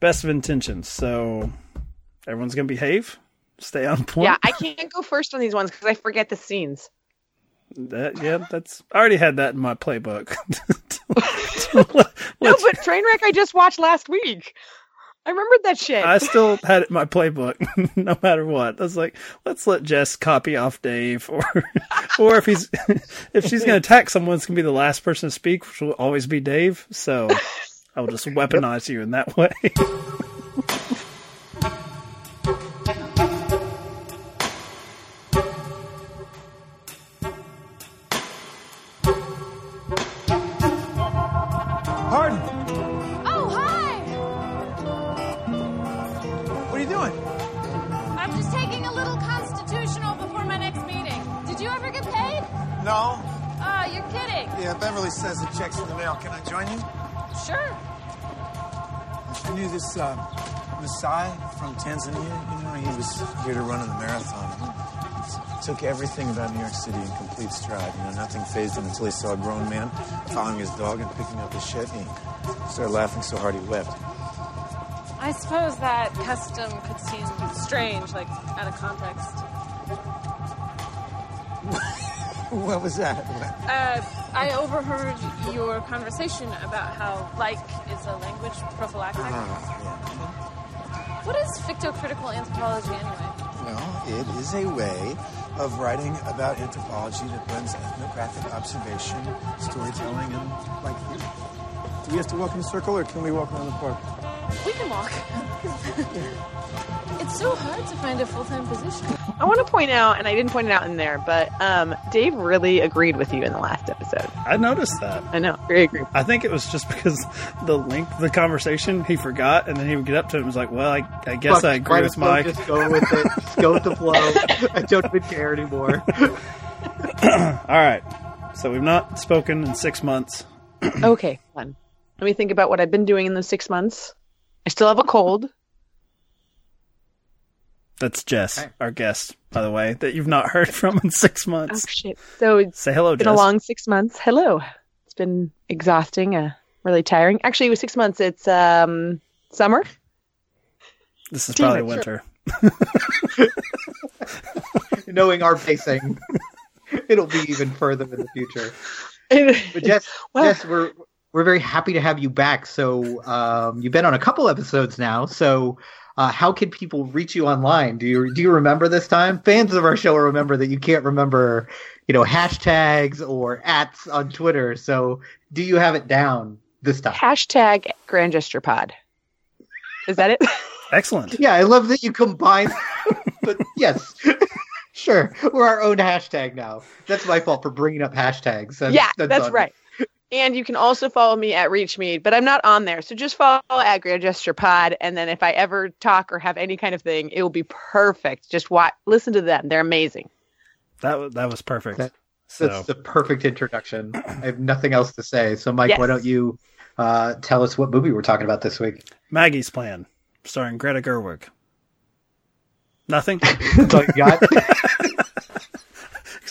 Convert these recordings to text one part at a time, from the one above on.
best of intentions. So everyone's gonna behave, stay on point. Yeah, I can't go first on these ones because I forget the scenes. That, yeah, that's. I already had that in my playbook. no, but Trainwreck I just watched last week. I remembered that shit. I still had it in my playbook, no matter what. I was like, let's let Jess copy off Dave, or or if he's if she's gonna attack someone, it's gonna be the last person to speak, which will always be Dave. So I will just weaponize you in that way. took everything about New York City in complete stride. You know, nothing phased him until he saw a grown man following his dog and picking up his shit. He started laughing so hard he wept. I suppose that custom could seem strange, like out of context. What was that? Uh, I overheard your conversation about how like is a language prophylactic. Ah, What is fictocritical anthropology anyway? Well, it is a way of writing about anthropology that blends ethnographic observation, storytelling, and like. Do we have to walk in a circle, or can we walk around the park? We can walk. it's so hard to find a full time position. I want to point out, and I didn't point it out in there, but um, Dave really agreed with you in the last episode. I noticed that. I know, very agree. I think it was just because the length of the conversation he forgot, and then he would get up to it and was like, "Well, I, I guess Fuck, I agree with as Mike." Just go with it. Just go with the flow. I don't even care anymore. All right, so we've not spoken in six months. okay, fun. Let me think about what I've been doing in those six months. I still have a cold. That's Jess, our guest, by the way, that you've not heard from in six months. Oh shit! So it's Say hello, been Jess. a long six months. Hello. It's been exhausting. Uh, really tiring. Actually, it was six months. It's um summer. this is Damn probably it, winter. Knowing our pacing, it'll be even further in the future. But Jess, Well- Jess, we're we're very happy to have you back. So um, you've been on a couple episodes now. So uh, how can people reach you online? Do you do you remember this time? Fans of our show will remember that you can't remember, you know, hashtags or ats on Twitter. So do you have it down this time? Hashtag Grand Gesture Pod. Is that it? Excellent. Yeah, I love that you combine. but yes, sure, we're our own hashtag now. That's my fault for bringing up hashtags. That's, yeah, that's, on me. Right. And you can also follow me at ReachMead, but I'm not on there. So just follow at Grand Gesture Pod, and then if I ever talk or have any kind of thing, it will be perfect. Just watch, listen to them; they're amazing. That was that was perfect. That- so That's the perfect introduction. I have nothing else to say. So, Mike, Yes. why don't you uh, tell us what movie we're talking about this week? Maggie's Plan, starring Greta Gerwig. Nothing. That's all you got.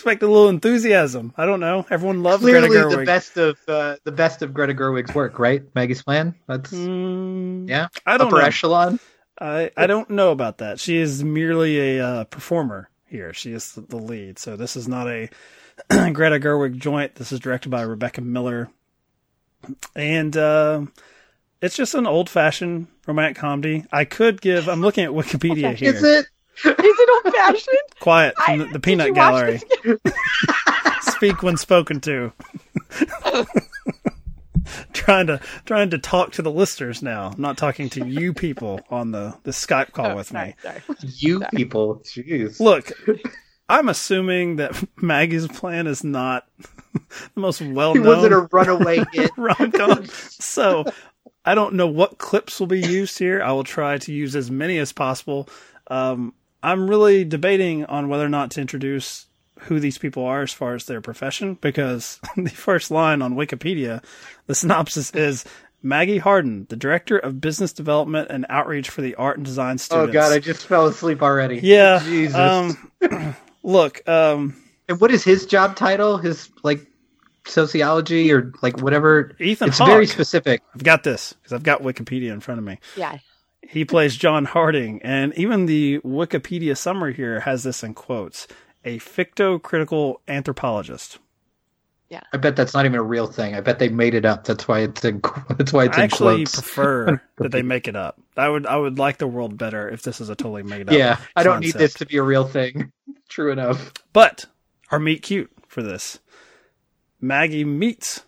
Expect a little enthusiasm. I don't know. Everyone loves Clearly, Greta Gerwig. the best of uh, the best of Greta Gerwig's work, right? Maggie's Plan. That's Mm, yeah. I don't Upper know. echelon. I I don't know about that. She is merely a uh, performer here. She is the, the lead. So this is not a Greta Gerwig joint. This is directed by Rebecca Miller, and uh, it's just an old fashioned romantic comedy. I could give. I'm looking at Wikipedia here. Is it? Is it old fashioned? Quiet from the, the Peanut Gallery. Speak when spoken to. trying to trying to talk to the listeners now. I'm not talking to you people on the the Skype call with me. Sorry. You people, jeez. Look, I'm assuming that Maggie's plan is not the most well he wasn't a runaway hit. rom com. So I don't know what clips will be used here. I will try to use as many as possible. Um, I'm really debating on whether or not to introduce who these people are as far as their profession because the first line on Wikipedia, the synopsis is Maggie Hardin, the director of business development and outreach for the art and design students. Oh. God, I just fell asleep already. yeah. Jesus. Um, look, um, and what is his job title? His like sociology or like whatever. Ethan it's Hawke. very specific. I've got this because I've got Wikipedia in front of me. Yeah. He plays John Harding, and even the Wikipedia summary here has this in quotes: a ficto-critical anthropologist. Yeah, I bet that's not even a real thing. I bet they made it up. That's why it's in. That's why it's I in actually quotes. prefer that they make it up. I would I would like the world better if this is a totally made up. yeah, I don't need this to be a real thing. True enough. But our meet cute for this. Maggie meets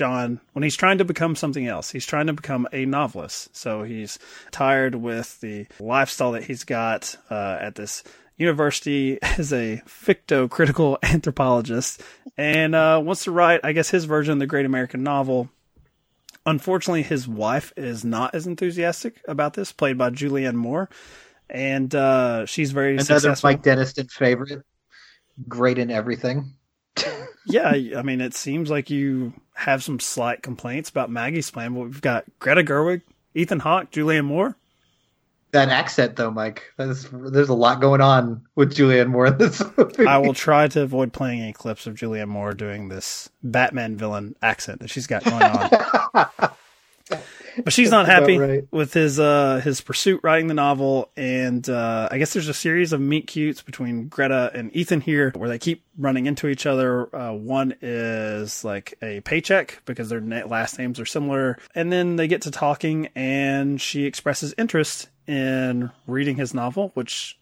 John when he's trying to become something else. He's trying to become a novelist. So he's tired with the lifestyle that he's got uh, at this university as a ficto critical anthropologist and uh, wants to write, I guess, his version of the great American novel. Unfortunately, his wife is not as enthusiastic about this, played by Julianne Moore. And uh, she's very Another successful. Mike Deniston favorite. Great in everything. Yeah, I mean, it seems like you have some slight complaints about Maggie's plan, but we've got Greta Gerwig, Ethan Hawke, Julianne Moore. That accent, though, Mike. That's, there's a lot going on with Julianne Moore in this movie. I will try to avoid playing any clips of Julianne Moore doing this Batman villain accent that she's got going on. but she's not happy right. with his uh his pursuit writing the novel and uh I guess there's a series of meet cutes between Greta and Ethan here where they keep running into each other. Uh, one is like a paycheck because their last names are similar and then they get to talking and she expresses interest in reading his novel which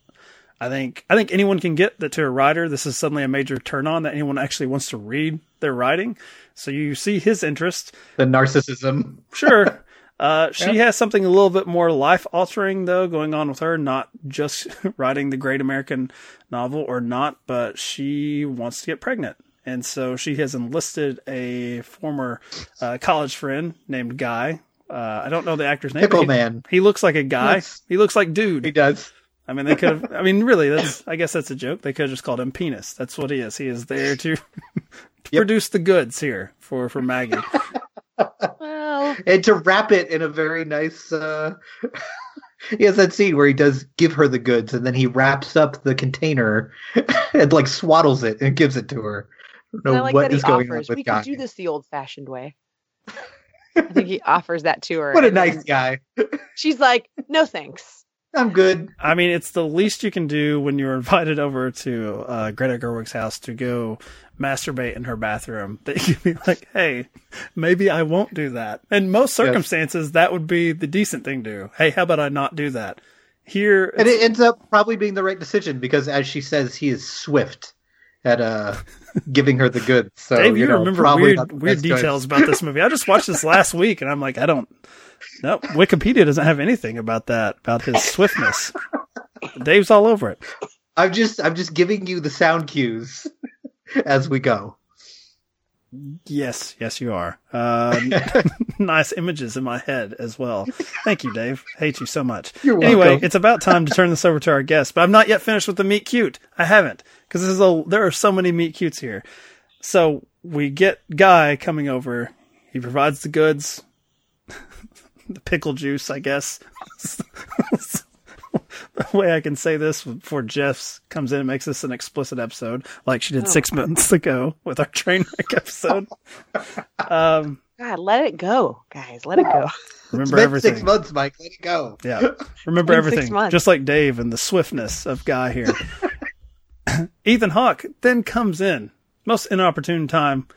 I think I think anyone can get that to a writer. This is suddenly a major turn on that anyone actually wants to read their writing. So you see his interest. the narcissism. Sure. Uh, she has something a little bit more life altering though going on with her, not just writing the great American novel or not, but she wants to get pregnant. And so she has enlisted a former uh, college friend named Guy. Uh, I don't know the actor's name. Pickle he, Man. He looks like a guy. That's- He looks like dude. He does. I mean, they could have. I mean, really, that's. I guess that's a joke. They could have just called him penis. That's what he is. He is there to, to produce the goods here for for Maggie. Well, And to wrap it in a very nice. Uh, he has that scene where he does give her the goods, and then he wraps up the container and like swaddles it and gives it to her. I don't and I know like what that he going offers. on with We Guy. could do this the old-fashioned way. I think he offers that to her. What a nice guy. She's like, "No thanks." I'm good. I mean, it's the least you can do when you're invited over to uh, Greta Gerwig's house to go masturbate in her bathroom. That you can be like, hey, maybe I won't do that. In most circumstances, that would be the decent thing to do. Hey, how about I not do that? Here, And it ends up probably being the right decision because, as she says, he is swift at uh, giving her the goods. So Dave, you, know, remember probably not the weird weird details about this movie. I just watched this last week, and I'm like, I don't. No, Wikipedia doesn't have anything about that about his swiftness. Dave's all over it. I'm just, I'm just giving you the sound cues as we go. Yes, yes, you are. Uh, nice images in my head as well. Thank you, Dave. Hate you so much. Anyway, it's about time to turn this over to our guest, but I'm not yet finished with the meet cute. I haven't because this is a there are so many meet cutes here. So we get Guy coming over. He provides the goods, the pickle juice, I guess. The way I can say this before Jeff's comes in and makes this an explicit episode, like she did six months ago with our train wreck episode. Um, God, let it go, guys. Let it go. It's remember been everything. six months, Mike. Let it go. Yeah. Remember Been six everything. months. Just like Dave and the swiftness of Guy here. Ethan Hawke then comes in, most inopportune time,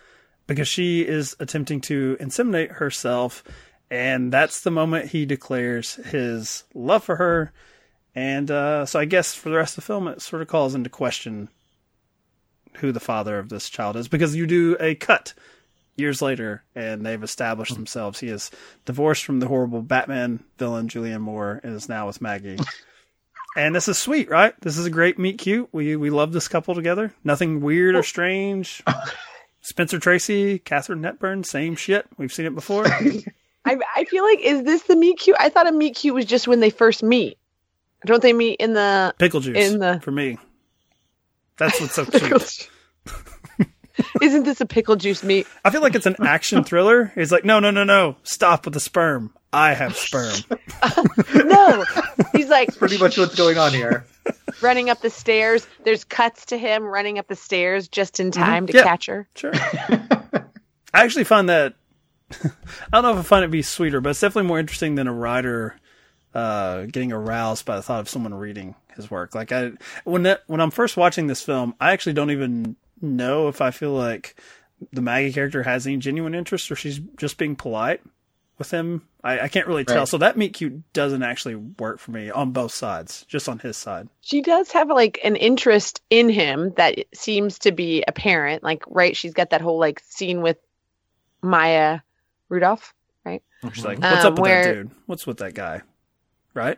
because she is attempting to inseminate herself. And that's the moment he declares his love for her. And uh, so I guess for the rest of the film, it sort of calls into question who the father of this child is because you do a cut years later and they've established themselves. He is divorced from the horrible Batman villain Julianne Moore and is now with Maggie. and this is sweet, right? This is a great meet cute. We we love this couple together. Nothing weird or strange. Spencer Tracy, Katharine Hepburn, same shit. We've seen it before. I I feel like is this the meet cute? I thought a meet cute was just when they first meet. Don't they meet in the Pickle juice In the- for me. That's what's so cute. Isn't this a pickle juice meet? I feel like it's an action thriller. He's like, no, no, no, no, stop with the sperm. I have sperm. No. He's like Pretty much what's going on here. running up the stairs. There's cuts to him running up the stairs just in mm-hmm. time to Yeah. catch her. Sure. I actually find that I don't know if I find it to be sweeter, but it's definitely more interesting than a writer uh, getting aroused by the thought of someone reading his work. Like I, when that, when I'm first watching this film, I actually don't even know if I feel like the Maggie character has any genuine interest or she's just being polite with him. I, I can't really tell. Right. So that meet cute doesn't actually work for me on both sides, just on his side. She does have like an interest in him that seems to be apparent. Like, right, she's got that whole like scene with Maya Rudolph. Right? She's like, "What's Um, up with where- that dude? What's with that guy?" Right?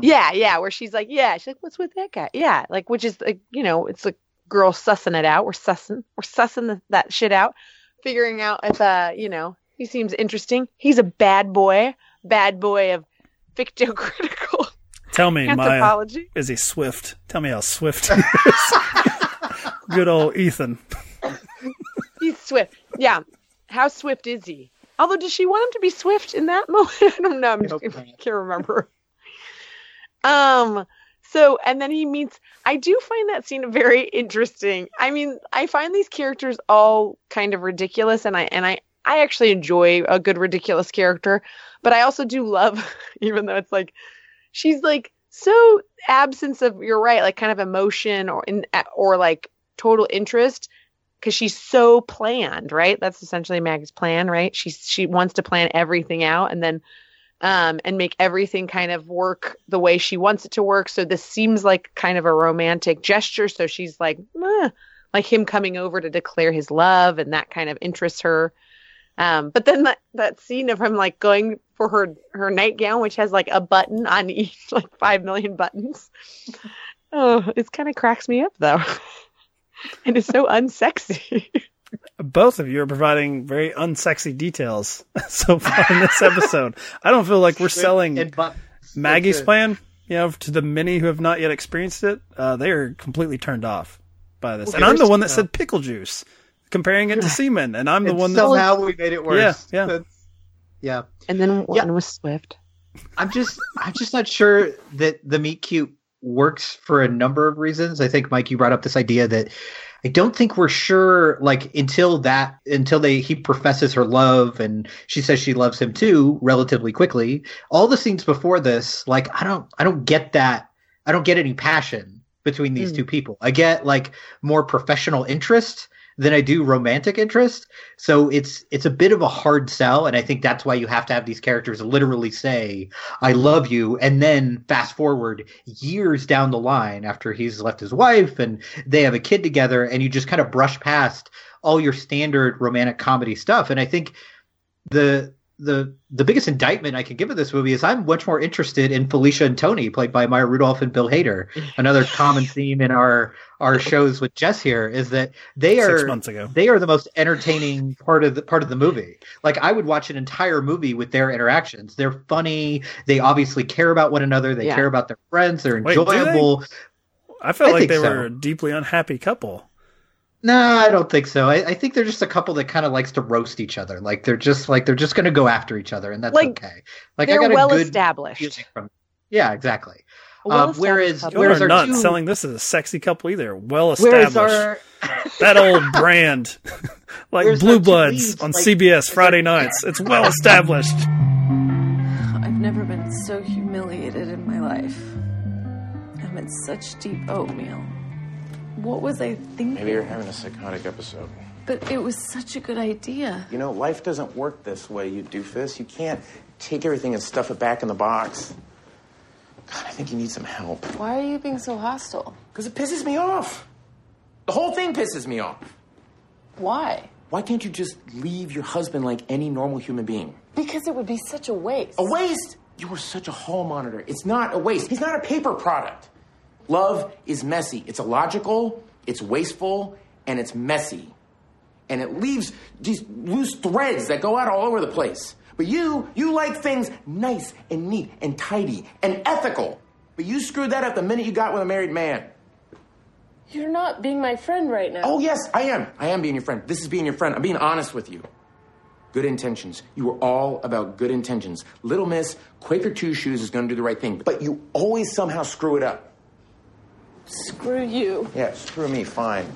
Yeah, yeah, where she's like, yeah, she's like, what's with that guy? Yeah, like, which is like, you know, it's like girl sussing it out. We're sussing, we're sussing the, that shit out, figuring out if, uh, you know, he seems interesting. He's a bad boy, bad boy of fictocritical Tell me, Maya, is he swift? Tell me how swift he is. Good old Ethan. He's swift. Yeah. How swift is he? Although, does she want him to be swift in that moment? I don't know. I'm just, I can't remember. Um. So, and then he meets. I do find that scene very interesting. I mean, I find these characters all kind of ridiculous, and I and I I actually enjoy a good ridiculous character, but I also do love, even though it's like she's like so absence of you're right, like kind of emotion or in or like total interest because she's so planned, right? That's essentially Maggie's plan, right? She she wants to plan everything out and then um and make everything kind of work the way she wants it to work. So this seems like kind of a romantic gesture. So she's like, like him coming over to declare his love, and that kind of interests her. Um, but then that, that scene of him like going for her her nightgown, which has like a button on each, like five million buttons. Oh, it kind of cracks me up though. and it's so unsexy. Both of you are providing very unsexy details so far in this episode. I don't feel like we're selling And buttons. Maggie's plan. You know, to the many who have not yet experienced it, uh, they are completely turned off by this. Well, and I'm the one that said pickle juice, comparing it to semen, and I'm the And one that somehow we made it worse. Yeah, yeah. That's- yeah. And then Yeah. one was Swift. I'm just I'm just not sure that the meet cute works for a number of reasons. I think Mike you brought up this idea that I don't think we're sure like until that until they he professes her love and she says she loves him too relatively quickly. All the scenes before this like I don't I don't get that I don't get any passion between these Mm. two people. I get like more professional interest than I do romantic interest. So it's it's a bit of a hard sell, and I think that's why you have to have these characters literally say "I love you," and then fast forward years down the line after he's left his wife and they have a kid together, and you just kind of brush past all your standard romantic comedy stuff. And I think the the the biggest indictment I can give of this movie is I'm much more interested in Felicia and Tony, played by Maya Rudolph and Bill Hader. Another common theme in our our shows with Jess here is that they six are months ago. they are the most entertaining part of the part of the movie. Like I would watch an entire movie with their interactions. They're funny. They obviously care about one another. They Yeah. care about their friends. They're Wait, they? enjoyable. I felt I like they so. were a deeply unhappy couple. No, I don't think so. I, I think they're just a couple that kind of likes to roast each other. Like they're just like they're just going to go after each other, and that's Like, okay. Like They're I got well a good established. from. Yeah, exactly. A Uh, well-established whereas- couple. You Whereas are not two- selling this as a sexy couple either. Well established. our that old brand, like Whereas Blue Bloods leads, on like- CBS Friday nights. It's well established. I've never been so humiliated in my life. I'm in such deep oatmeal. What was I thinking? Maybe you're having a psychotic episode. But it was such a good idea. You know, life doesn't work this way, you doofus. You can't take everything and stuff it back in the box. God, I think you need some help. Why are you being so hostile? Because it pisses me off. The whole thing pisses me off. Why? Why can't you just leave your husband like any normal human being? Because it would be such a waste. A waste? You are such a hall monitor. It's not a waste. He's not a paper product. Love is messy. It's illogical, it's wasteful, and it's messy. And it leaves these loose threads that go out all over the place. But you, you like things nice and neat and tidy and ethical. But you screwed that up the minute you got with a married man. You're not being my friend right now. Oh, yes, I am. I am being your friend. This is being your friend. I'm being honest with you. Good intentions. You were all about good intentions. Little Miss, Quaker Two Shoes is going to do the right thing, but you always somehow screw it up. Screw you. Yeah, screw me, fine.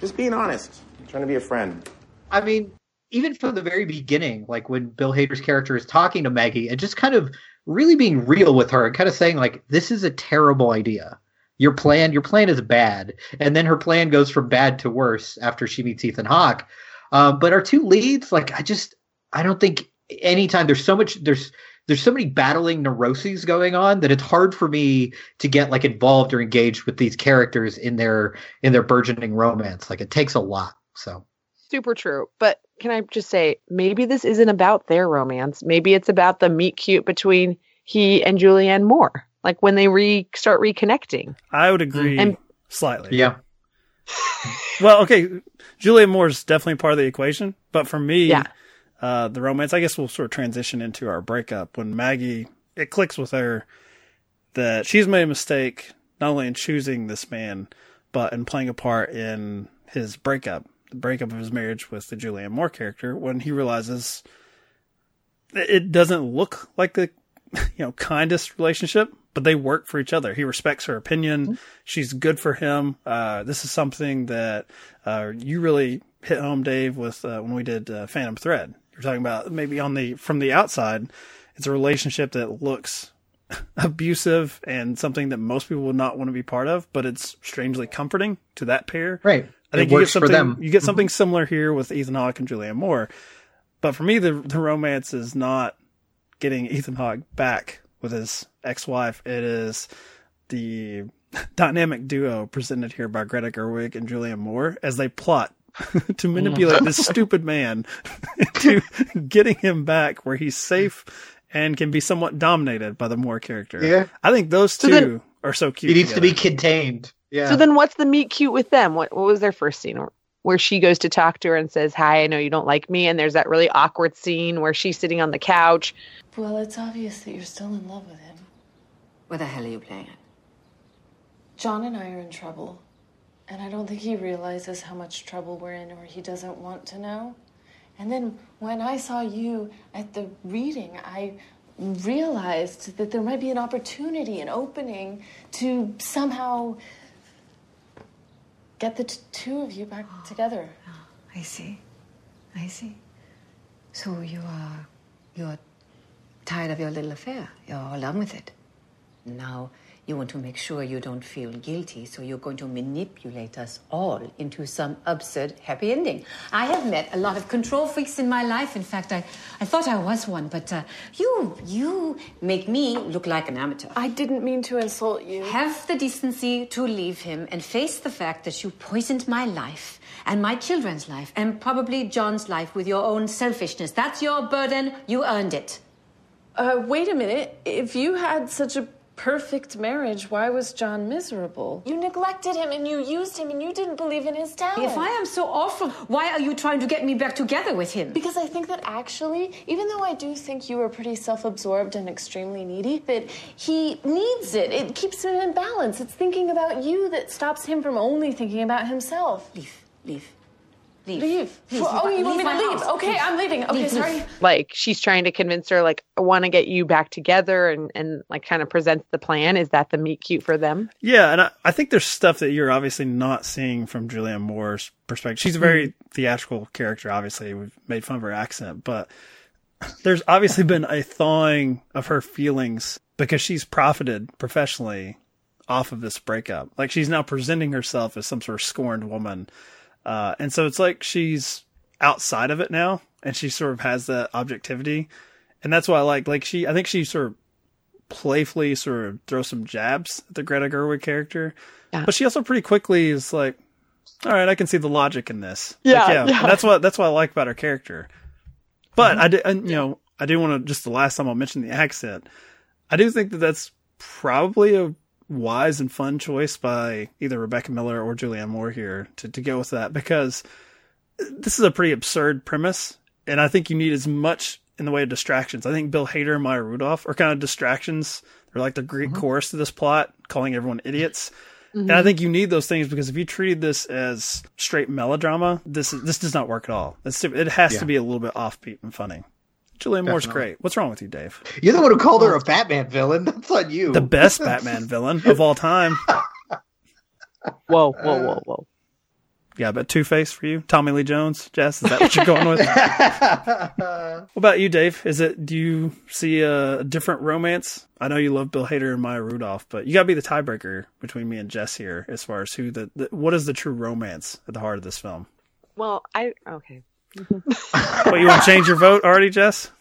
Just being honest. I'm trying to be a friend. I mean, even from the very beginning, like when Bill Hader's character is talking to Maggie and just kind of really being real with her and kind of saying like, "This is a terrible idea. Your plan, your plan is bad." And then her plan goes from bad to worse after she meets Ethan Hawke. Uh, but our two leads, like, I just, I don't think anytime there's so much there's there's so many battling neuroses going on that it's hard for me to get like involved or engaged with these characters in their in their burgeoning romance. Like it takes a lot. So super true. But can I just say, maybe this isn't about their romance. Maybe it's about the meet cute between he and Julianne Moore. Like when they re start reconnecting. I would agree And- slightly. yeah, Well, okay, Julianne Moore is definitely part of the equation, but for me, Yeah. Uh, the romance, I guess we'll sort of transition into our breakup when Maggie, it clicks with her that she's made a mistake not only in choosing this man, but in playing a part in his breakup, the breakup of his marriage with the Julianne Moore character when he realizes it doesn't look like the you know kindest relationship but they work for each other. He respects her opinion. She's good for him. Uh, this is something that uh, you really hit home dave with uh, when we did uh, phantom thread you're talking about maybe on the from the outside it's a relationship that looks abusive and something that most people would not want to be part of but it's strangely comforting to that pair right. I think it you get something. You get something similar here with Ethan Hawke and Julianne Moore, but for me, the the romance is not getting Ethan Hawke back with his ex wife. It is the dynamic duo presented here by Greta Gerwig and Julianne Moore as they plot to manipulate this mm. stupid man to getting him back where he's safe and can be somewhat dominated by the Moore character. Yeah. I think those So two then- are so cute. He needs to be contained. Yeah. So then what's the meet cute with them? What what was their first scene where, where she goes to talk to her and says, Hi, I know you don't like me and there's that really awkward scene where she's sitting on the couch. Well, it's obvious that you're still in love with him. What the hell are you playing at? John and I are in trouble, and I don't think he realizes how much trouble we're in or he doesn't want to know. And then when I saw you at the reading, I realized that there might be an opportunity, an opening to somehow get the t- two of you back together. I see. I see. So you are you're tired of your little affair. You're all done with it. Now you want to make sure you don't feel guilty, so you're going to manipulate us all into some absurd happy ending. I have met a lot of control freaks in my life. In fact, I, I thought I was one, but uh, you you make me look like an amateur. I didn't mean to insult you. Have the decency to leave him and face the fact that you poisoned my life and my children's life and probably John's life with your own selfishness. That's your burden. You earned it. Uh, wait a minute. If you had such a perfect marriage, why was John miserable? You neglected him and you used him and you didn't believe in his talent. If I am so awful, why are you trying to get me back together with him? Because I think that actually, even though I do think you are pretty self absorbed and extremely needy, that he needs it. It keeps him in balance. It's thinking about you that stops him from only thinking about himself. Leave, leave, leave. Leave. Please, For- oh, leave you want me to leave? house. Okay, Leave. I'm leaving. Okay, Leave, sorry. Like she's trying to convince her, like, I want to get you back together and, and like kind of presents the plan. Is that the meet cute for them? Yeah, and I, I think there's stuff that you're obviously not seeing from Julianne Moore's perspective. She's a very hmm. theatrical character, obviously. We've made fun of her accent, but there's obviously been a thawing of her feelings because she's profited professionally off of this breakup. Like she's now presenting herself as some sort of scorned woman. Uh, and so it's like she's outside of it now and she sort of has that objectivity. And that's why I like, like she, I think she sort of playfully sort of throws some jabs at the Greta Gerwig character. Yeah. But she also pretty quickly is like, all right, I can see the logic in this. Yeah, Like, yeah. And that's what that's what I like about her character. But I do, and, you know, I do want to just the last time I'll mention the accent. I do think that that's probably a wise and fun choice by either Rebecca Miller or Julianne Moore here to to go with that because this is a pretty absurd premise, and I think you need as much in the way of distractions. I think Bill Hader and Maya Rudolph are kind of distractions. They're like the Greek mm-hmm. chorus to this plot, calling everyone idiots. And I mm-hmm. think you need those things because if you treated this as straight melodrama, this is, this does not work at all. It's, it has Yeah. to be a little bit offbeat and funny. Julianne Moore's great. What's wrong with you, Dave? You're the one who called her a Batman villain. That's on you. The best Batman villain of all time. Whoa, whoa, whoa, whoa. Yeah, but Two Face for you, Tommy Lee Jones, Jess. Is that what you're going with? what about you, Dave? Is it? Do you see a different romance? I know you love Bill Hader and Maya Rudolph, but you got to be the tiebreaker between me and Jess here as far as who the, the what is the true romance at the heart of this film. Well, I okay. What you want to change your vote already, Jess?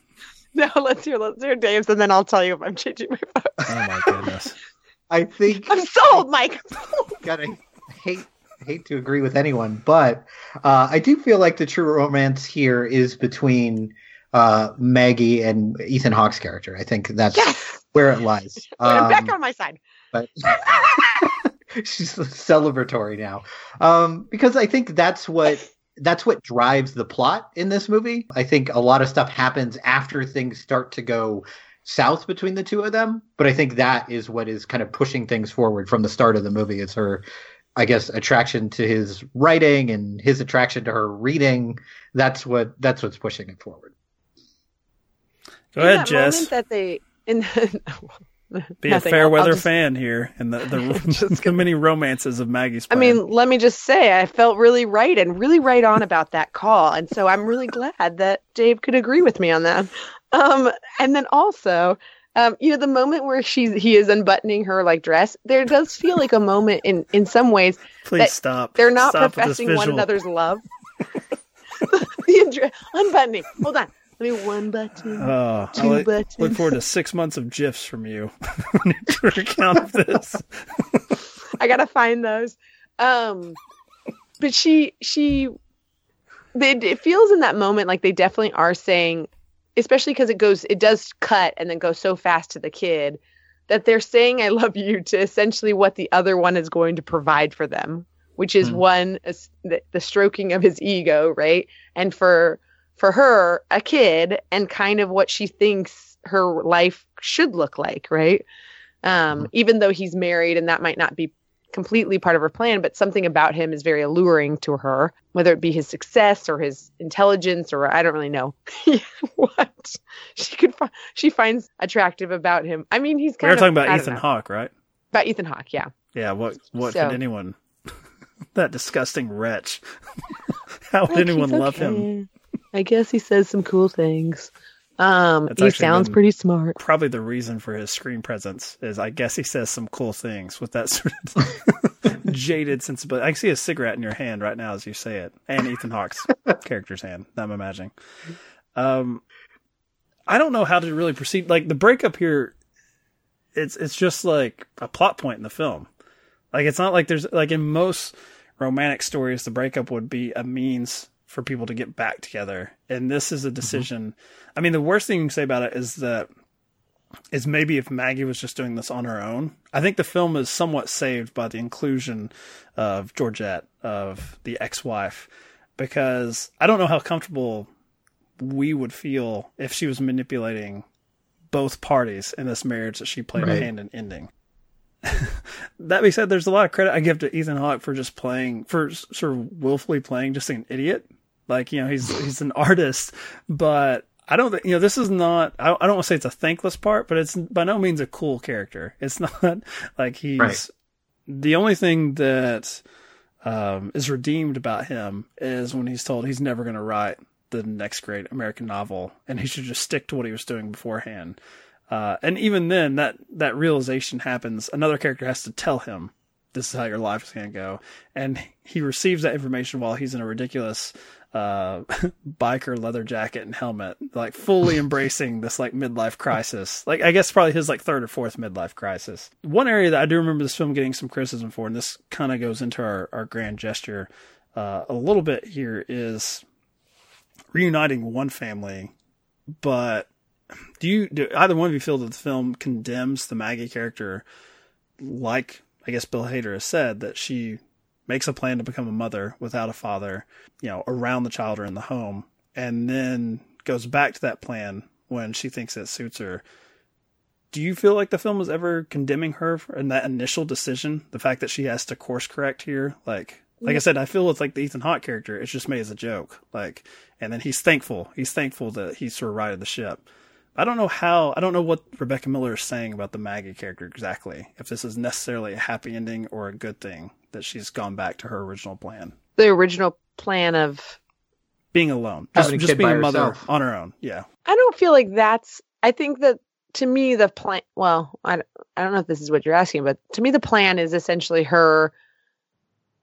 No, let's hear let's hear Dave's, and then I'll tell you if I'm changing my vote. Oh my goodness. I think I'm sold, Mike. I'm sold. God, I hate hate to agree with anyone, but uh, I do feel like the true romance here is between uh, Maggie and Ethan Hawke's character. I think that's Yes. where it lies. I'm back Um, on my side. but she's celebratory now um, because I think that's what that's what drives the plot in this movie. I think a lot of stuff happens after things start to go south between the two of them, but I think that is what is kind of pushing things forward from the start of the movie. It's her, I guess, attraction to his writing and his attraction to her reading. That's what that's what's pushing it forward. Go In ahead, that Jess. moment that they in Be nothing, a fair weather just- fan here, and the the, the many romances of Maggie's. I mean, let me just say, I felt really right and really right on about that call, and so I'm really glad that Dave could agree with me on that. Um, and then also, um, you know, the moment where she's he is unbuttoning her like dress, there does feel like a moment in in some ways please that stop. they're not Stop professing one another's love. the undre- unbuttoning. Hold on. Let me one button. Oh, I Two look, buttons. look forward to six months of gifs from you on your Twitter account of this. I gotta find those. Um, but she she, they, it feels in that moment like they definitely are saying, especially because it goes, it does cut and then go so fast to the kid that they're saying "I love you" to essentially what the other one is going to provide for them, which is Hmm. one is the, the stroking of his ego, right, and for for her a kid and kind of what she thinks her life should look like, right? Um, Mhm. even though he's married and that might not be completely part of her plan, but something about him is very alluring to her, whether it be his success or his intelligence or I don't really know what she could fi- she finds attractive about him. I mean, he's We kind were of talking about Ethan know. Hawke, right? About Ethan Hawke, yeah. Yeah. What? What So- could anyone? that disgusting wretch. How would Look, anyone he's love him? I guess he says some cool things. Um, That's he sounds pretty smart. Probably the reason for his screen presence is, I guess, he says some cool things with that sort of jaded sensibility. I can see a cigarette in your hand right now as you say it, and Ethan Hawke's character's hand. I'm imagining. Um, I don't know how to really proceed. Like the breakup here, it's it's just like a plot point in the film. Like it's not like there's like in most romantic stories, the breakup would be a means for people to get back together, and this is a mm-hmm. decision. I mean, the worst thing you can say about it is that is maybe if Maggie was just doing this on her own. I think the film is somewhat saved by the inclusion of Georgette, of the ex-wife, because I don't know how comfortable we would feel if she was manipulating both parties in this marriage that she played a hand in ending. that being said, there's a lot of credit I give to Ethan Hawke for just playing, for sort of willfully playing just an idiot. Like you know, he's he's an artist, but I don't think you know this is not. I, I don't want to say it's a thankless part, but it's by no means a cool character. It's not like he's Right. the only thing that um, is redeemed about him is when he's told he's never going to write the next great American novel, and he should just stick to what he was doing beforehand. Uh, and even then, that that realization happens. Another character has to tell him this is how your life is going to go, and he receives that information while he's in a ridiculous uh, biker leather jacket and helmet, like fully embracing this like midlife crisis. Like I guess probably his like third or fourth midlife crisis. One area that I do remember this film getting some criticism for, and this kind of goes into our our grand gesture uh, a little bit here, is reuniting one family, but do you do either one of you feel that the film condemns the Maggie character like I guess Bill Hader has said that she makes a plan to become a mother without a father, you know, around the child or in the home, and then goes back to that plan when she thinks it suits her. Do you feel like the film was ever condemning her in that initial decision? The fact that she has to course correct here, like, like I said, I feel it's like the Ethan Hawke character, it's just made as a joke, like, and then he's thankful. He's thankful that he sort of righted the ship. I don't know how. I don't know what Rebecca Miller is saying about the Maggie character exactly. If this is necessarily a happy ending or a good thing that she's gone back to her original plan. the original plan of being alone, just, Having a just kid being by a mother herself. on her own. Yeah. I don't feel like that's. I think that to me the plan. Well, I don't- I don't know if this is what you're asking, but to me the plan is essentially her.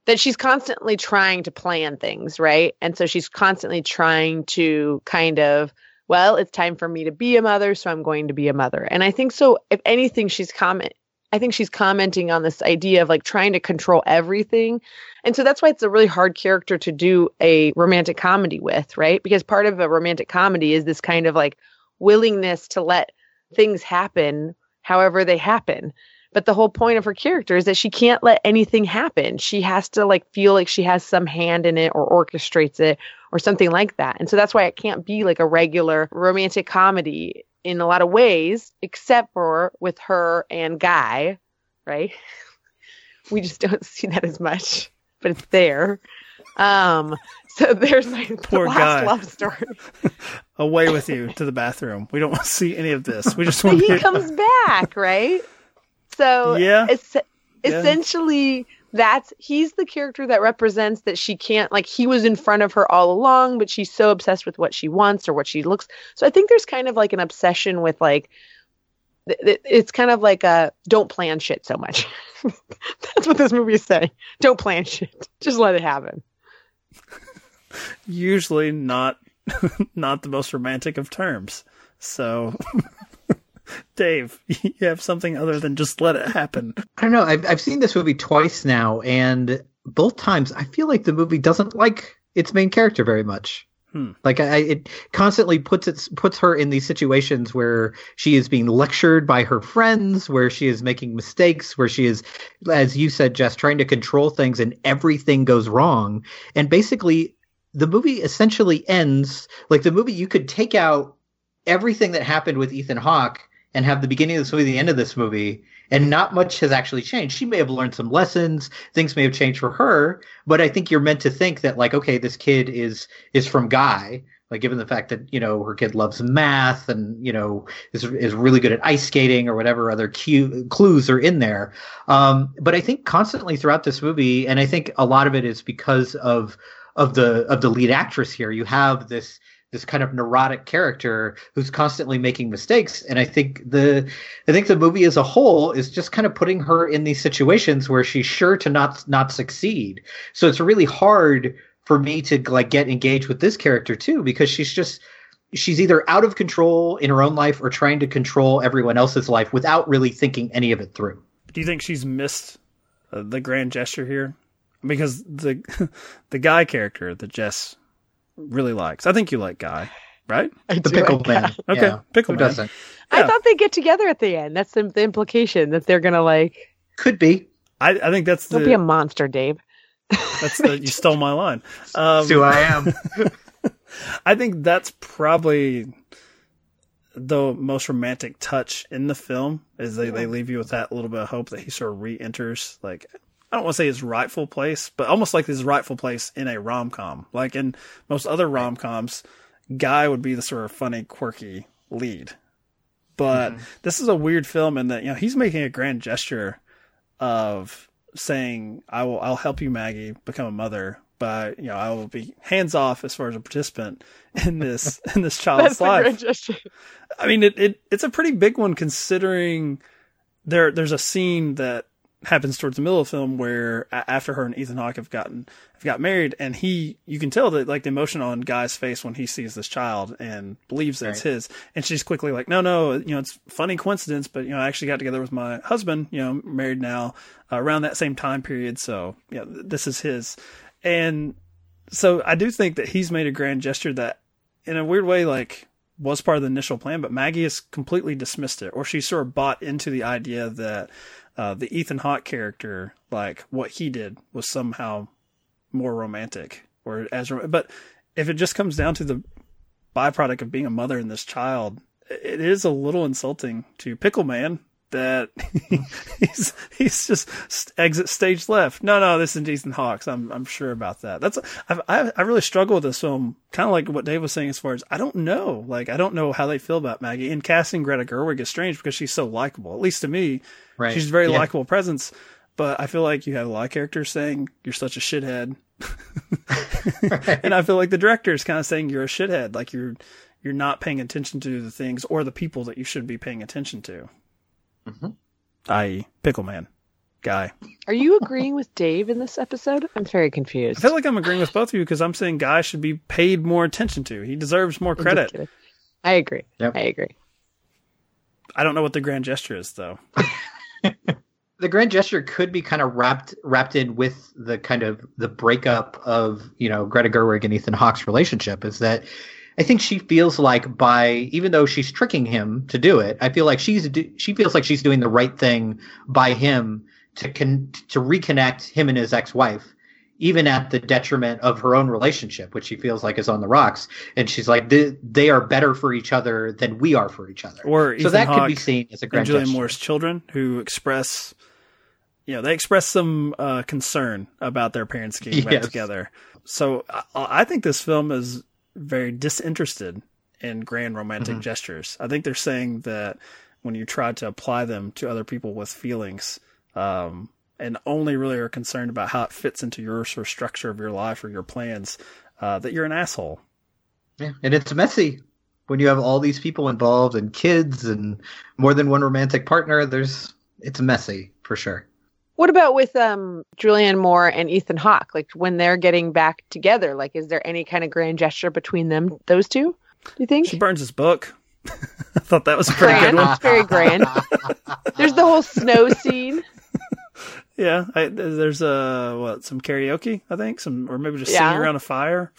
That she's constantly trying to plan things, right? And so she's constantly trying to kind of, well, it's time for me to be a mother, so I'm going to be a mother. And I think so. If anything, she's comment. I think she's commenting on this idea of like trying to control everything. And so that's why it's a really hard character to do a romantic comedy with, right? Because part of a romantic comedy is this kind of like willingness to let things happen however they happen. But the whole point of her character is that she can't let anything happen. She has to like feel like she has some hand in it or orchestrates it or something like that. And so that's why it can't be like a regular romantic comedy in a lot of ways, except for with her and Guy, right? We just don't see that as much, but it's there. Um, so there's like the Poor last Guy. love story. Away with you to the bathroom. We don't want to see any of this. We just want he to comes back, right? So Yeah. es- Yeah. That's he's the character that represents that she can't like he was in front of her all along, but she's so obsessed with what she wants or what she looks. So I think there's kind of like an obsession with like it's kind of like a don't plan shit so much. That's what this movie is saying. Don't plan shit. Just let it happen. usually not not the most romantic of terms. So Dave, you have something other than just let it happen. I don't know. I've I've seen this movie twice now, and both times I feel like the movie doesn't like its main character very much. Hmm. Like I, it constantly puts it puts her in these situations where she is being lectured by her friends, where she is making mistakes, where she is, as you said, Jess, trying to control things, and everything goes wrong. And basically, the movie essentially ends like the movie. You could take out everything that happened with Ethan Hawke and have the beginning of this movie, the end of this movie, and not much has actually changed. She may have learned some lessons, things may have changed for her, but I think you're meant to think that like, okay, this kid is is from Guy, like given the fact that you know her kid loves math and you know is is really good at ice skating or whatever other cue, clues are in there. Um, but I think constantly throughout this movie, and I think a lot of it is because of of the of the lead actress here. You have this this kind of neurotic character who's constantly making mistakes. And i think the i think the movie as a whole is just kind of putting her in these situations where she's sure to not not succeed. So it's really hard for me to like get engaged with this character too because she's just she's either out of control in her own life or trying to control everyone else's life without really thinking any of it through. Do you think she's missed uh, the grand gesture here? Because the the guy character that Jess really likes. I think you like Guy, right? I the pickle like man that. Okay, yeah. pickle Who man. doesn't I thought they get together at the end. That's the, the implication that they're gonna like could be I, I think that's don't be a monster, Dave. that's the you stole my line. Um, That's who i am I think that's probably the most romantic touch in the film is they, they leave you with that little bit of hope that he sort of re-enters like I don't want to say his rightful place, but almost like his rightful place in a rom com. Like in most other rom coms, Guy would be the sort of funny, quirky lead. But this is a weird film in that, you know, he's making a grand gesture of saying, I will I'll help you, Maggie, become a mother, but you know, I will be hands off as far as a participant in this in this child's That's life. I mean, it, it it's a pretty big one considering there there's a scene that happens towards the middle of the film where after her and Ethan Hawke have gotten have got married, and he you can tell that like the emotion on Guy's face when he sees this child and believes that it's his, and she's quickly like, no, no, you know, it's funny coincidence, but you know, I actually got together with my husband, you know, married now uh, around that same time period, so you know, th- this is his, and so I do think that he's made a grand gesture that, in a weird way, like was part of the initial plan, but Maggie has completely dismissed it, or she sort of bought into the idea that uh, the Ethan Hawke character, like what he did, was somehow more romantic, or as. rom- But if it just comes down to the byproduct of being a mother and this child, it is a little insulting to Pickle Man that he's he's just st- exit stage left. No, no, this is Ethan Hawke's. I'm I'm sure about that. That's I've, I I really struggle with this film. Kind of like what Dave was saying as far as I don't know. Like I don't know how they feel about Maggie. And casting Greta Gerwig is strange because she's so likable. At least to me, Right. she's a very Yeah. likable presence. but I feel like you have a lot of characters saying you're such a shithead. and I feel like the director is kind of saying you're a shithead, like you're you're not paying attention to the things or the people that you should be paying attention to. Mm-hmm. I.e., Pickle Man guy. Are you agreeing with Dave in this episode? I'm very confused. I feel like I'm agreeing with both of you because I'm saying Guy should be paid more attention to. He deserves more credit. I agree. Yep. I agree. I don't know what the grand gesture is though. the grand gesture could be kind of wrapped wrapped in with the kind of the breakup of you know Greta Gerwig and Ethan Hawke's relationship is that I think she feels like by even though she's tricking him to do it, I feel like she's do, she feels like she's doing the right thing by him to con, to reconnect him and his ex-wife even at the detriment of her own relationship which she feels like is on the rocks and she's like they, they are better for each other than we are for each other Or so Ethan that could be seen as a and grand Julianne. Moore's children who express, you know, they express some uh, concern about their parents getting back together. So I, I think this film is very disinterested in grand romantic Mm-hmm. gestures. I think they're saying that when you try to apply them to other people with feelings, um, and only really are concerned about how it fits into your sort of structure of your life or your plans, uh, that you're an asshole. Yeah, and it's messy when you have all these people involved and kids and more than one romantic partner. There's it's messy for sure. What about with um Julianne Moore and Ethan Hawke? Like when they're getting back together, like is there any kind of grand gesture between them, those two? Do you think? She burns his book. I thought that was a pretty good Grand, one. very grand. There's the whole snow scene. Yeah, I, there's uh what some karaoke I think some or maybe just Yeah. singing around a fire.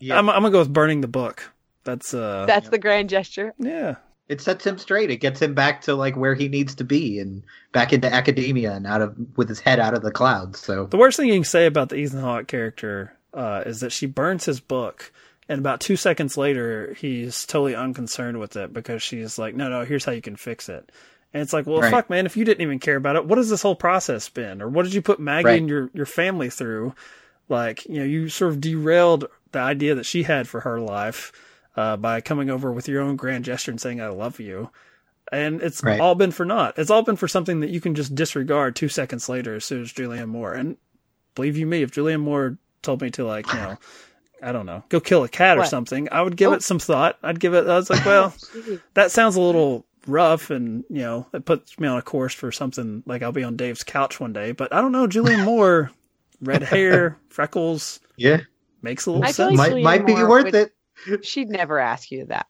Yeah. I'm, I'm gonna go with burning the book. That's uh That's the grand gesture. yeah. It sets him straight. It gets him back to like where he needs to be and back into academia and out of with his head out of the clouds. So The worst thing you can say about the Ethan Hawke character uh, is that she burns his book, and about two seconds later, he's totally unconcerned with it because she's like, "No, no, here's how you can fix it." And it's like, well, Right. fuck, man, if you didn't even care about it, what has this whole process been, or what did you put Maggie Right. and your your family through? Like, you know, you sort of derailed the idea that she had for her life uh, by coming over with your own grand gesture and saying, "I love you." And it's Right. all been for naught. It's all been for something that you can just disregard two seconds later as soon as Julianne Moore. And believe you me, if Julianne Moore told me to like, you know, I don't know, go kill a cat or something, I would give Oh. it some thought. I'd give it. I was like, well, that sounds a little rough, and you know, it puts me on a course for something like I'll be on Dave's couch one day. But I don't know, Julianne Moore, red hair, freckles, yeah, makes a little I sense. like might might be worth would- it. She'd never ask you that.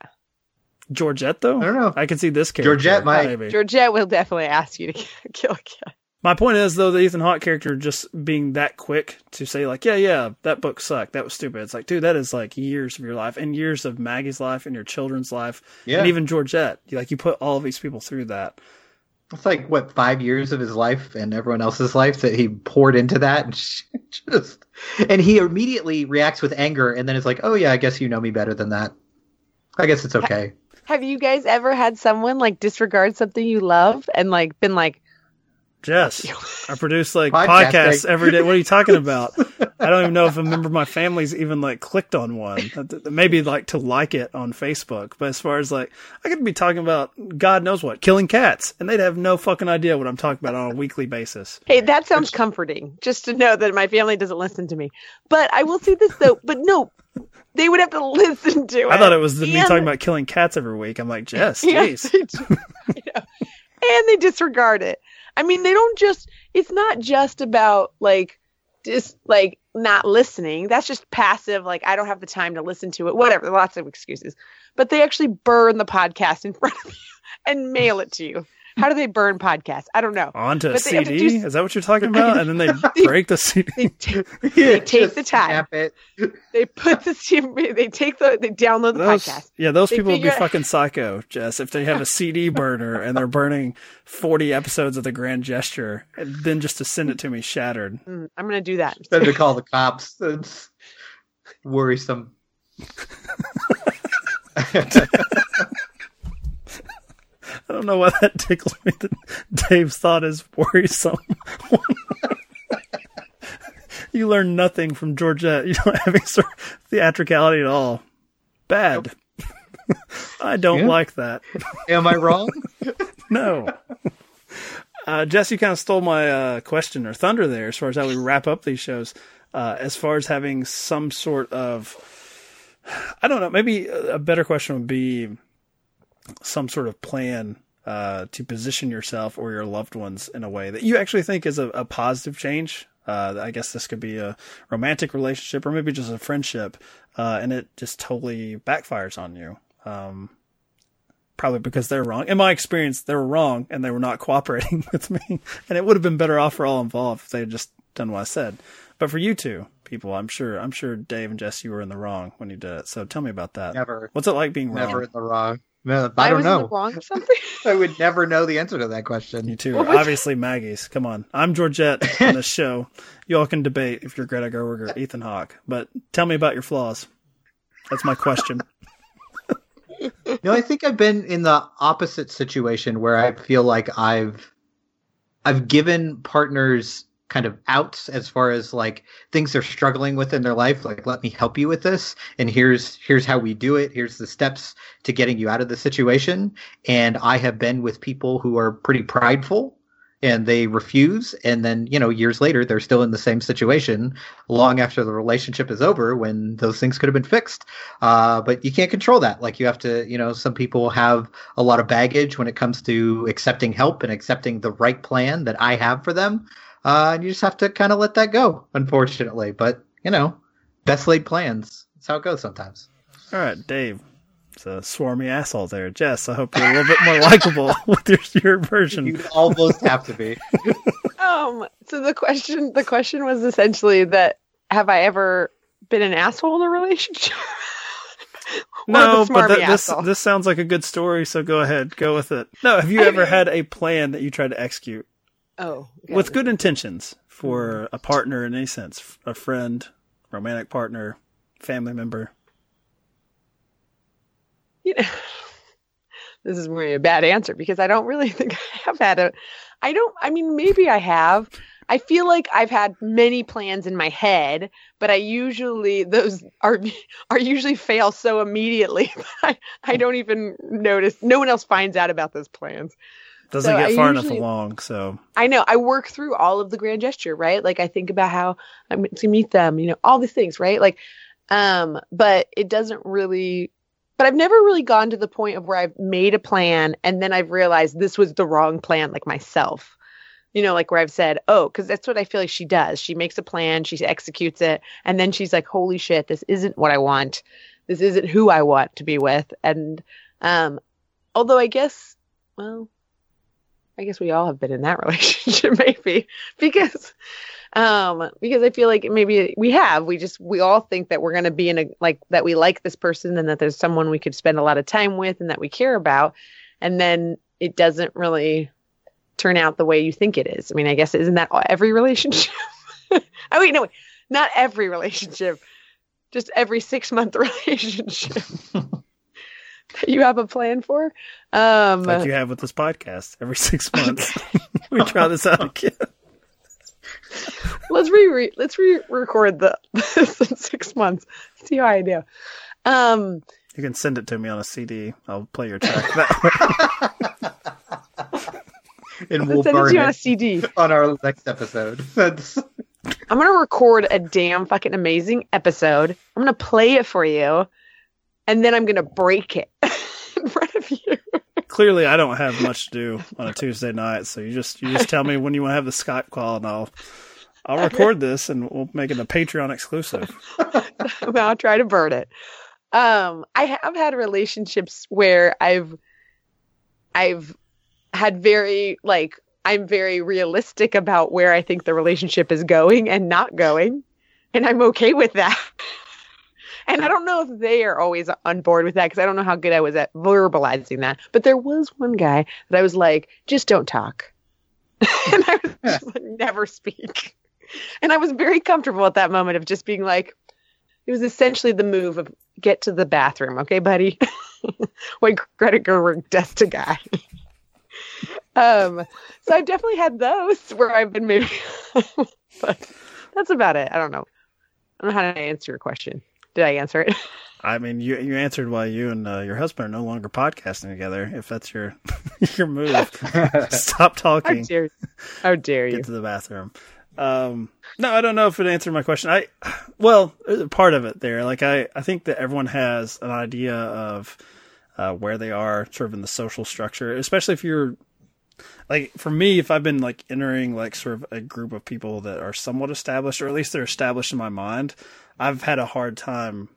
Georgette though, I don't know. I can see this character. Georgette might. maybe. Georgette will definitely ask you to kill a cat. My point is though, the Ethan Hawke character just being that quick to say like, yeah, yeah, that book sucked, that was stupid. It's like, dude, that is like years of your life and years of Maggie's life and your children's life, Yeah. and even Georgette. Like you put all of these people through that. It's like what five years of his life and everyone else's life that he poured into that, and she just and he immediately reacts with anger, and then it's like, oh yeah, I guess you know me better than that. I guess it's okay. Have you guys ever had someone like disregard something you love and like been like, Jess, I produce like Podcasting. podcasts every day. What are you talking about? I don't even know if a member of my family's even like clicked on one. Maybe like to like it on Facebook. But as far as like, I could be talking about God knows what, killing cats, and they'd have no fucking idea what I'm talking about on a weekly basis. hey, that sounds comforting just to know that my family doesn't listen to me. But I will say this though, but no, they would have to listen to it. I thought it was me talking about killing cats every week. I'm like, Jess, Yeah, jeez. And they disregard it. I mean, they don't just. It's not just about like just like not listening. That's just passive. Like I don't have the time to listen to it. Whatever. Lots of excuses. But they actually burn the podcast in front of you and mail it to you. How do they burn podcasts? I don't know. Onto a But they CD? do- Is that what you're talking about? And then they break the CD. They, ta- they take Just the time. snap it. They put the CD. they take the they download the Those, podcast. yeah, those They people would be out- fucking psycho, Jess, if they have a CD burner and they're burning 40 episodes of The Grand Gesture, and then just to send it to me shattered. Mm, I'm gonna do that. Then to call the cops. It's worrisome. I don't know why that tickles me that Dave's thought is worrisome. you learn nothing from Georgette. You don't have any sort of theatricality at all. Bad. I don't Yeah. like that. Am I wrong? No. Uh, Jess, you kind of stole my uh, question or thunder there as far as how we wrap up these shows. Uh, as far as having some sort of, I don't know, maybe a better question would be some sort of plan uh, to position yourself or your loved ones in a way that you actually think is a, a positive change. Uh, I guess this could be a romantic relationship or maybe just a friendship, uh, and it just totally backfires on you. Um, probably because they're wrong. In my experience, they were wrong and they were not cooperating with me, and it would have been better off for all involved if they had just done what I said. But for you two people, I'm sure, I'm sure Dave and Jess, you were in the wrong when you did it. So tell me about that. Never. What's it like being wrong? Never in the wrong. No, I, don't was know. wrong or something. I would never know the answer to that question. You two are obviously Maggie's. Come on. I'm Georgette on this show. You all can debate if you're Greta Gerwig or Ethan Hawke, but tell me about your flaws. That's my question. no, I think I've been in the opposite situation where I feel like I've I've given partners kind of outs as far as like things they're struggling with in their life like let me help you with this and here's here's how we do it. Here's the steps to getting you out of the situation. And i have been with people who are pretty prideful and they refuse and then you know years later they're still in the same situation long after the relationship is over when those things could have been fixed. Uh, but you can't control that. Like you have to you know some people have a lot of baggage when it comes to accepting help and accepting the right plan that i have for them uh, and you just have to kind of let that go, unfortunately. But you know, best laid plans. That's how it goes sometimes. All right, Dave. It's a swarmy asshole there. Jess, I hope you're a little bit more likable with your, your version. You almost have to be. um. So the question, the question was essentially that: Have I ever been an asshole in a relationship? no, but th- this this sounds like a good story. So go ahead, go with it. No, have you I ever mean, had a plan that you tried to execute? Oh, with good intentions for a partner in any sense, a friend, romantic partner, family member. You know, this is really a bad answer because I don't really think I have had a. I don't. I mean, maybe I have. I feel like I've had many plans in my head, but I usually those are are usually fail so immediately I, I don't even notice. No one else finds out about those plans. Doesn't so get far usually, enough along, so I know I work through all of the grand gesture, right? Like I think about how I'm to meet them, you know, all these things, right? Like, um, but it doesn't really. But I've never really gone to the point of where I've made a plan and then I've realized this was the wrong plan, like myself. You know, like where I've said, oh, because that's what I feel like she does. She makes a plan, she executes it, and then she's like, holy shit, this isn't what I want. This isn't who I want to be with. And um, although I guess, well, I guess we all have been in that relationship, maybe because, um, because I feel like maybe we have. We just we all think that we're going to be in a like that we like this person and that there's someone we could spend a lot of time with and that we care about, and then it doesn't really turn out the way you think it is. I mean, I guess isn't that every relationship? oh wait, no, wait, not every relationship, just every six month relationship you have a plan for. Um, like you have with this podcast every six months. we try this out again. let's re let's re-record the this in six months. See how I do. Um, you can send it to me on a CD. I'll play your track that and we'll send burn it to you on a CD on our next episode. That's... I'm gonna record a damn fucking amazing episode. I'm gonna play it for you and then I'm going to break it in front of you. Clearly, I don't have much to do on a Tuesday night, so you just you just tell me when you want to have the Skype call, and I'll I'll record this, and we'll make it a Patreon exclusive. I'll try to burn it. Um, I have had relationships where I've I've had very like I'm very realistic about where I think the relationship is going and not going, and I'm okay with that. And I don't know if they are always on board with that because I don't know how good I was at verbalizing that. But there was one guy that I was like, just don't talk. and I was just like, never speak. And I was very comfortable at that moment of just being like, it was essentially the move of get to the bathroom, okay, buddy? what Greta Gerwig does to guy. um, so I've definitely had those where I've been maybe, but that's about it. I don't know. I don't know how to answer your question. Did I answer it? I mean, you you answered why you and uh, your husband are no longer podcasting together. If that's your your move, stop How talking. dare you? How dare you? Get to the bathroom. Um, no, I don't know if it answered my question. I, well, there's a part of it there. Like I, I think that everyone has an idea of uh, where they are, sort of in the social structure. Especially if you're, like, for me, if I've been like entering like sort of a group of people that are somewhat established, or at least they're established in my mind, I've had a hard time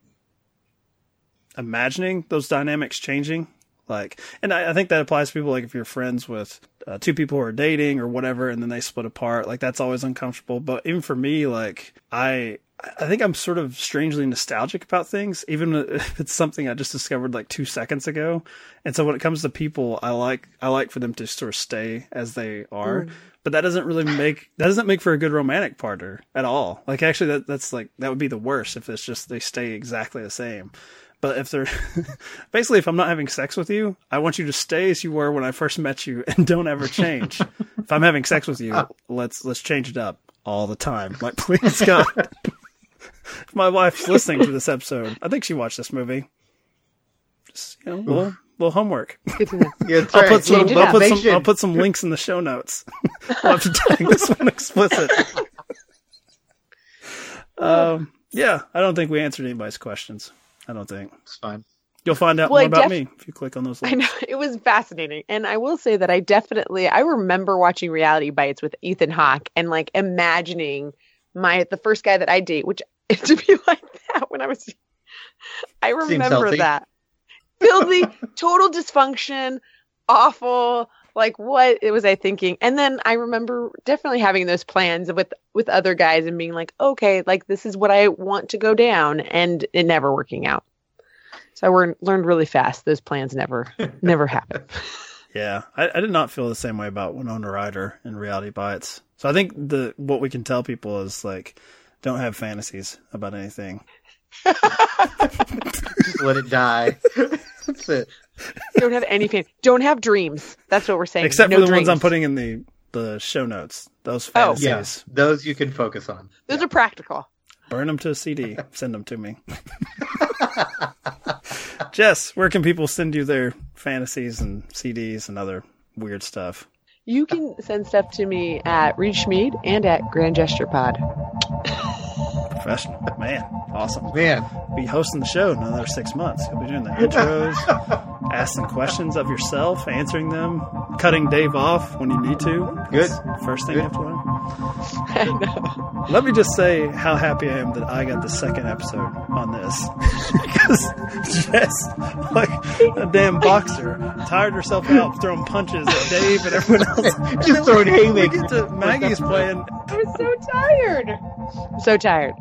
imagining those dynamics changing. Like, and I, I think that applies to people like if you're friends with uh, two people who are dating or whatever, and then they split apart. Like that's always uncomfortable. But even for me, like I, I think I'm sort of strangely nostalgic about things, even if it's something I just discovered like two seconds ago. And so when it comes to people, I like I like for them to sort of stay as they are. Mm. But that doesn't really make that doesn't make for a good romantic partner at all. Like actually, that that's like that would be the worst if it's just they stay exactly the same. But if they're basically, if I'm not having sex with you, I want you to stay as you were when I first met you, and don't ever change. if I'm having sex with you, oh. let's let's change it up all the time. Like, please God. If my wife's listening to this episode, I think she watched this movie. Just you know, little little homework. Good to know. Yeah, I'll put some. Change it I'll up. put some. I'll put some links in the show notes. I'll have to tag this one explicit. Um, yeah, I don't think we answered anybody's questions. I don't think It's fine. you'll find out Well, more I about def- me if you click on those links. I know it was fascinating, and I will say that I definitely I remember watching Reality Bites with Ethan Hawke and like imagining my the first guy that I date, which to be like that when I was. I remember that filthy, total dysfunction, awful. Like what it was I thinking? And then I remember definitely having those plans with with other guys and being like, okay, like this is what I want to go down, and it never working out. So I learned learned really fast. Those plans never never happen. Yeah, I, I did not feel the same way about Winona Ryder in Reality Bites. So I think the what we can tell people is like, don't have fantasies about anything. Just let it die. That's it. don't have any fan. Don't have dreams. That's what we're saying. Except no for the dreams. ones I'm putting in the the show notes. Those fantasies. Oh. fantasies. Yeah, those you can focus on. Those are practical. Burn them to a CD. Send them to me. Jess, where can people send you their fantasies and CDs and other weird stuff? You can send stuff to me at Reed Schmid and at Grand Gesture Pod. Professional. Man, awesome. Man, Be hosting the show in another six months. You'll be doing the intros, asking questions of yourself, answering them, cutting Dave off when you need to. Good. First thing Good. you have to learn. I know. Let me just say how happy I am that I got the second episode on this. because Jess, like a damn boxer, tired herself out throwing punches at Dave and everyone else. Just then throwing we- We haymakers. get to Maggie's Plan. I was so tired. So tired.